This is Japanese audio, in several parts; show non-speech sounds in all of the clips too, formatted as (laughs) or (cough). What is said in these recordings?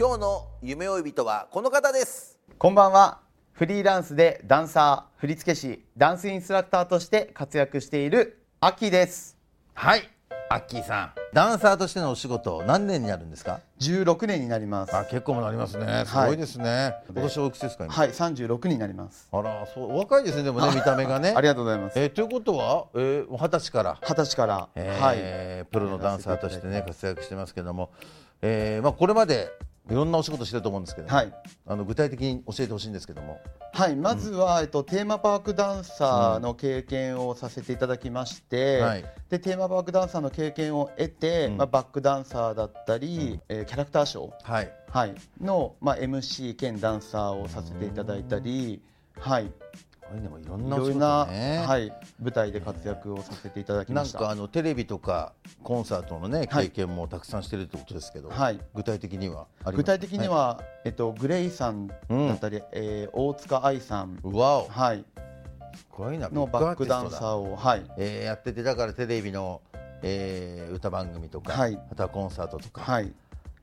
今日の夢追い人はこの方です。こんばんは。フリーランスでダンサー、振付師、ダンスインストラクターとして活躍しているアキです。はい。アッキーさん。ダンサーとしてのお仕事何年になるんですか？16年になります。あ結構もなりますね。すごいですね、今年おいくつですか今、はい、36になります。あらそうお若いですねでもね見た目がね。ありがとうございます。えーということはえー二十、歳から？二十歳から、えープロのダンサーとしてね活躍してますけども、えーまあ、これまでいろんなお仕事してると思うんですけど、はい、あの具体的に教えてほしいんですけども。はい、まずは、えっとテーマパークダンサーの経験をさせていただきまして、はい。でテーマパークダンサーの経験を得て、うん。まあバックダンサーだったり、えーキャラクターショー。はい。はい、の、まあ、MC 兼ダンサーをさせていただいたり、はい、でもいろんなお仕事ろいろな、ね、はい、舞台で活躍をさせていただきなんました。かあのテレビとかコンサートのねはい。経験もたくさんしてるってことですけど、はい。具体的には具体的には、えっと、グレイさんだったり、えー大塚愛さん、うわお。すはい、ごいなのバックダンサーを、を、はい、えーやっててだからテレビの、えー歌番組とか、はい。あとはコンサートとか、はい、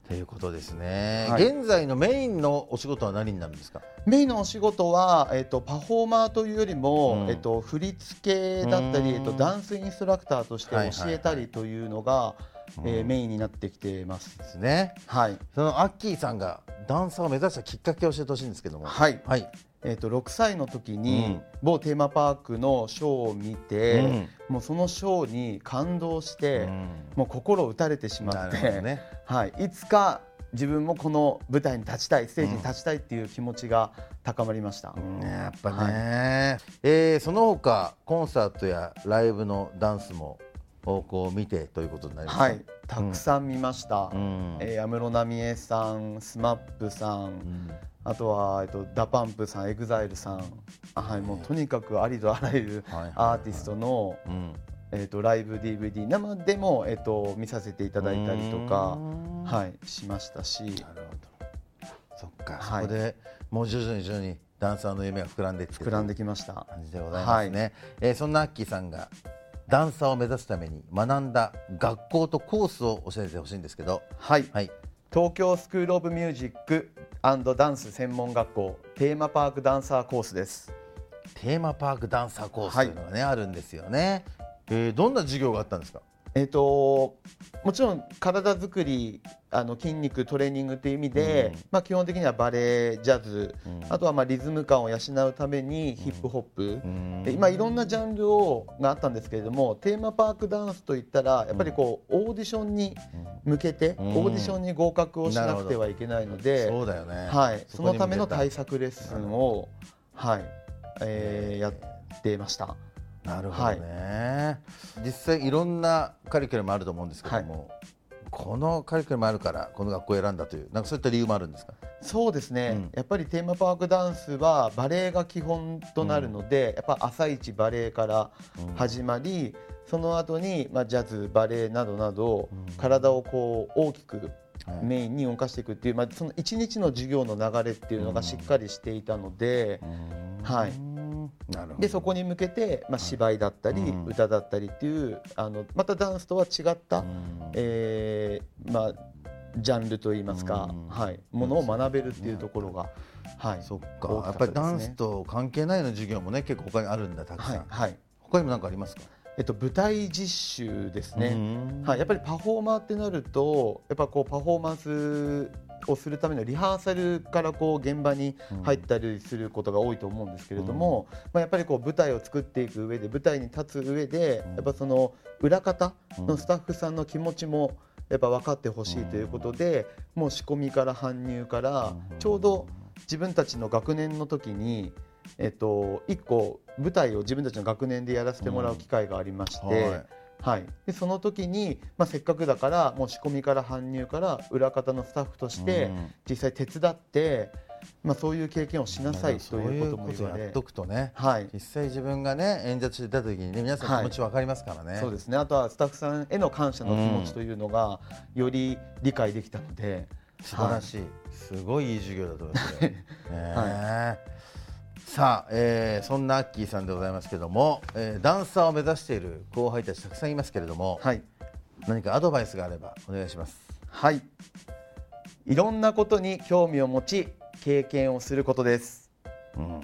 ということですね、はい。現在のメインのお仕事は何になるんですか？メインのお仕事は、えっと、パフォーマーというよりも、うん。えっと、振り付けだったり、うんえっと、ダンスインストラクターとしてはいはいはい。教えたりというのが、えーうん。メインになってきてます。ですね。はい。そのアッキーさんがダンサーを目指したきっかけを教えてほしいんですけども。はい。はい、えー、と6歳の時に、うん。某テーマパークのショーを見て、うん。もうそのショーに感動して、うん。もう心打たれてしまなって、ね。はい、いつか自分もこの舞台に立ちたいステージに立ちたいっていう気持ちが高まりました。ねやっぱね、えーその他コンサートやライブのダンスもこう見てということになりますかはい、たくさん見ました。安室奈美恵さん、 SMAPさん、うんあとはえっと DA PUMPさん、 EXILEさん、あはい、もうとにかくありとあらゆるはいはいはいアーティストのうん。えー、とライブ DVD 生でも、えー、と見させていただいたりとかう、ん。はい、しましたし。なるほど。そっか、はい。そこでもう徐々に徐々にダンサーの夢が膨らんで膨らんできました。感じでございますね、えーそんなアッキーさんがダンサーを目指すために学んだ学校とコースを教えてほしいんですけど。はい、はい東京スクール・オブ・ミュージックダンス専門学校テーマパークダンサーコースです。テーマパークダンサーコースというのがね、あるんですよね、えーどんな授業があったんですか？えっ、ともちろん体作りあの筋肉トレーニングという意味で、うん。まあ、基本的にはバレエジャズ、うん。あとはまあリズム感を養うためにヒップホップ、うん。で今いろんなジャンルをがあったんですけれどもテーマパークダンスといったらやっぱりこう、オーディションに向けて、うん。オーディションに合格をしなくてはいけないので、そうだよね、はい、そのための対策レッスンを、はい。えーやってました。なるほどね、実際いろんなカリキュラムあると思うんですけども、このカリキュラムあるからこの学校を選んだというなんかそういった理由もあるんですか？そうですね、うん。やっぱりテーマパークダンスはバレエが基本となるので、やっぱ朝一バレエから始まり、その後にまあジャズバレエなどなど、体をこう大きくはい。メインに動かしていくっていう、まあ、その一日の授業の流れっていうのがしっかりしていたので、はいでそこに向けて、まあ、芝居だったり、うん。歌だったりっていうあのまたダンスとは違った、えーまあ、ジャンルといいますか、うん。はい、ものを学べるっていうところが、はい、そっか。やっぱりダンスと関係ないの授業もね結構他にあるんだたくさん、はい、はい、他にも何かありますか？えっと、舞台実習ですね、うん。はい、やっぱりパフォーマーってなるとやっぱこうパフォーマンスをするためのリハーサルからこう現場に入ったりすることが多いと思うんですけれども、まあ、やっぱりこう舞台を作っていく上で舞台に立つ上でやっぱその裏方のスタッフさんの気持ちもやっぱ分かってほしいということでもう仕込みから搬入からちょうど自分たちの学年の時にえっと、1個舞台を自分たちの学年でやらせてもらう機会がありまして、はい。はい、でその時に、まあ、せっかくだからもう仕込みから搬入から裏方のスタッフとしてうん。実際手伝って、まあ、そういう経験をしなさいということも言われやっとくとね、はい。実際自分がね演者として出た時にね皆さん気持ち分かりますからね、そうですね。あとはスタッフさんへの感謝の気持ちというのがより理解できたので、素晴らしい、すごいいい授業だと思いますよ、(laughs) ねさあ、えーそんなアッキーさんでございますけども、えーダンサーを目指している後輩たちたくさんいますけれども、はい。何かアドバイスがあればお願いします。はい、いろんなことに興味を持ち経験をすることです。うん。なる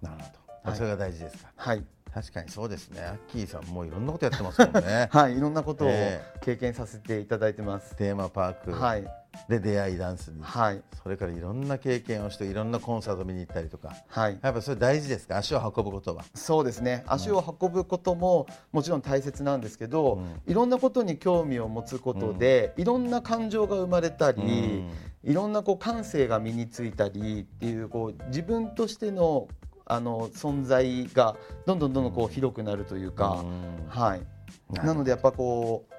ほど、はい。それが大事ですか。はい。確かにそうですね。アッキーさんもういろんなことやってますもんね。(laughs) はい、いろんなことをえ経験させていただいてます。テーマパーク。はい、で出会いダンスに、はい、それからいろんな経験をしていろんなコンサート見に行ったりとか。はい、やっぱそれ大事ですか？足を運ぶことは。そうですね。足を運ぶことももちろん大切なんですけど、いろんなことに興味を持つことで、いろんな感情が生まれたり、いろんなこう感性が身についたりっていうこう自分としてのあの存在がどんどんどんどんこう広くなるというか、うん。はい。なのでやっぱこう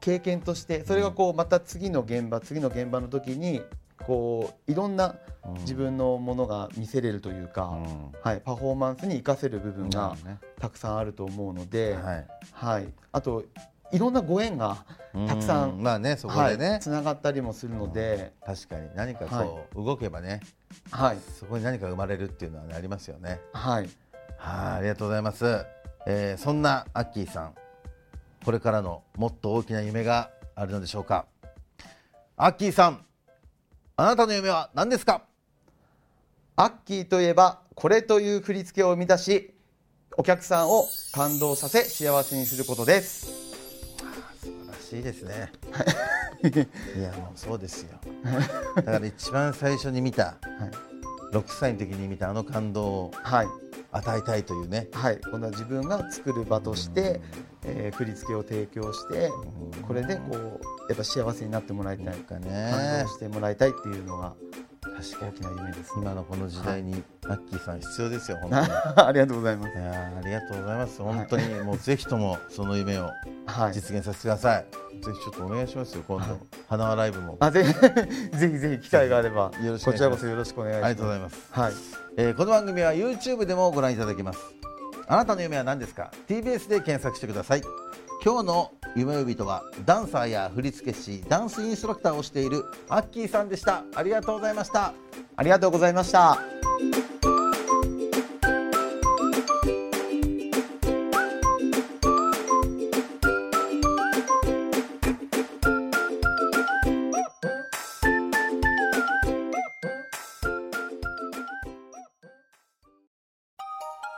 経験としてそれがこうまた次の現場次の現場の時にこういろんな自分のものが見せれるというか、うん。はい、パフォーマンスに活かせる部分がたくさんあると思うので、はい。はい、あといろんなご縁がたくさうんまあねそこでね、はい、つながったりもするので、確かに何かこう、動けばねはい。そこに何か生まれるっていうのは、ね、ありますよね。はい、はいありがとうございます、えーそんなアッキーさんこれからのもっと大きな夢があるのでしょうか。アッキーさんあなたの夢は何ですか？アッキーといえばこれという振り付けを生み出しお客さんを感動させ幸せにすることです。素晴らしいですね。い。やもうそうですよ。だから一番最初に見た、6歳の時に見たあの感動をはい与えたいというね。はい、今度は自分が作る場として、えー振り付けを提供して、これでこうやっぱ幸せになってもらいたい、なんか感ね動してもらいたいっていうのが確かに。大きな夢です、今のこの時代にアッキーさん必要ですよ本当に。い (laughs) ありがとうございます。やーありがとうございます。本当にもうぜひともその夢をはい。実現させてください、ぜひちょっとお願いしますよ今度、花輪ライブも。あぜひぜひぜひ機会があればよろしくこちらこそよろしくお願いします。ありがとうございます、はい。えーこの番組は YouTube でもご覧いただけます。あなたの夢は何ですか？TBS で検索してください。今日の夢呼びとはダンサーや振付師ダンスインストラクターをしているアッキーさんでした。ありがとうございました。ありがとうございました。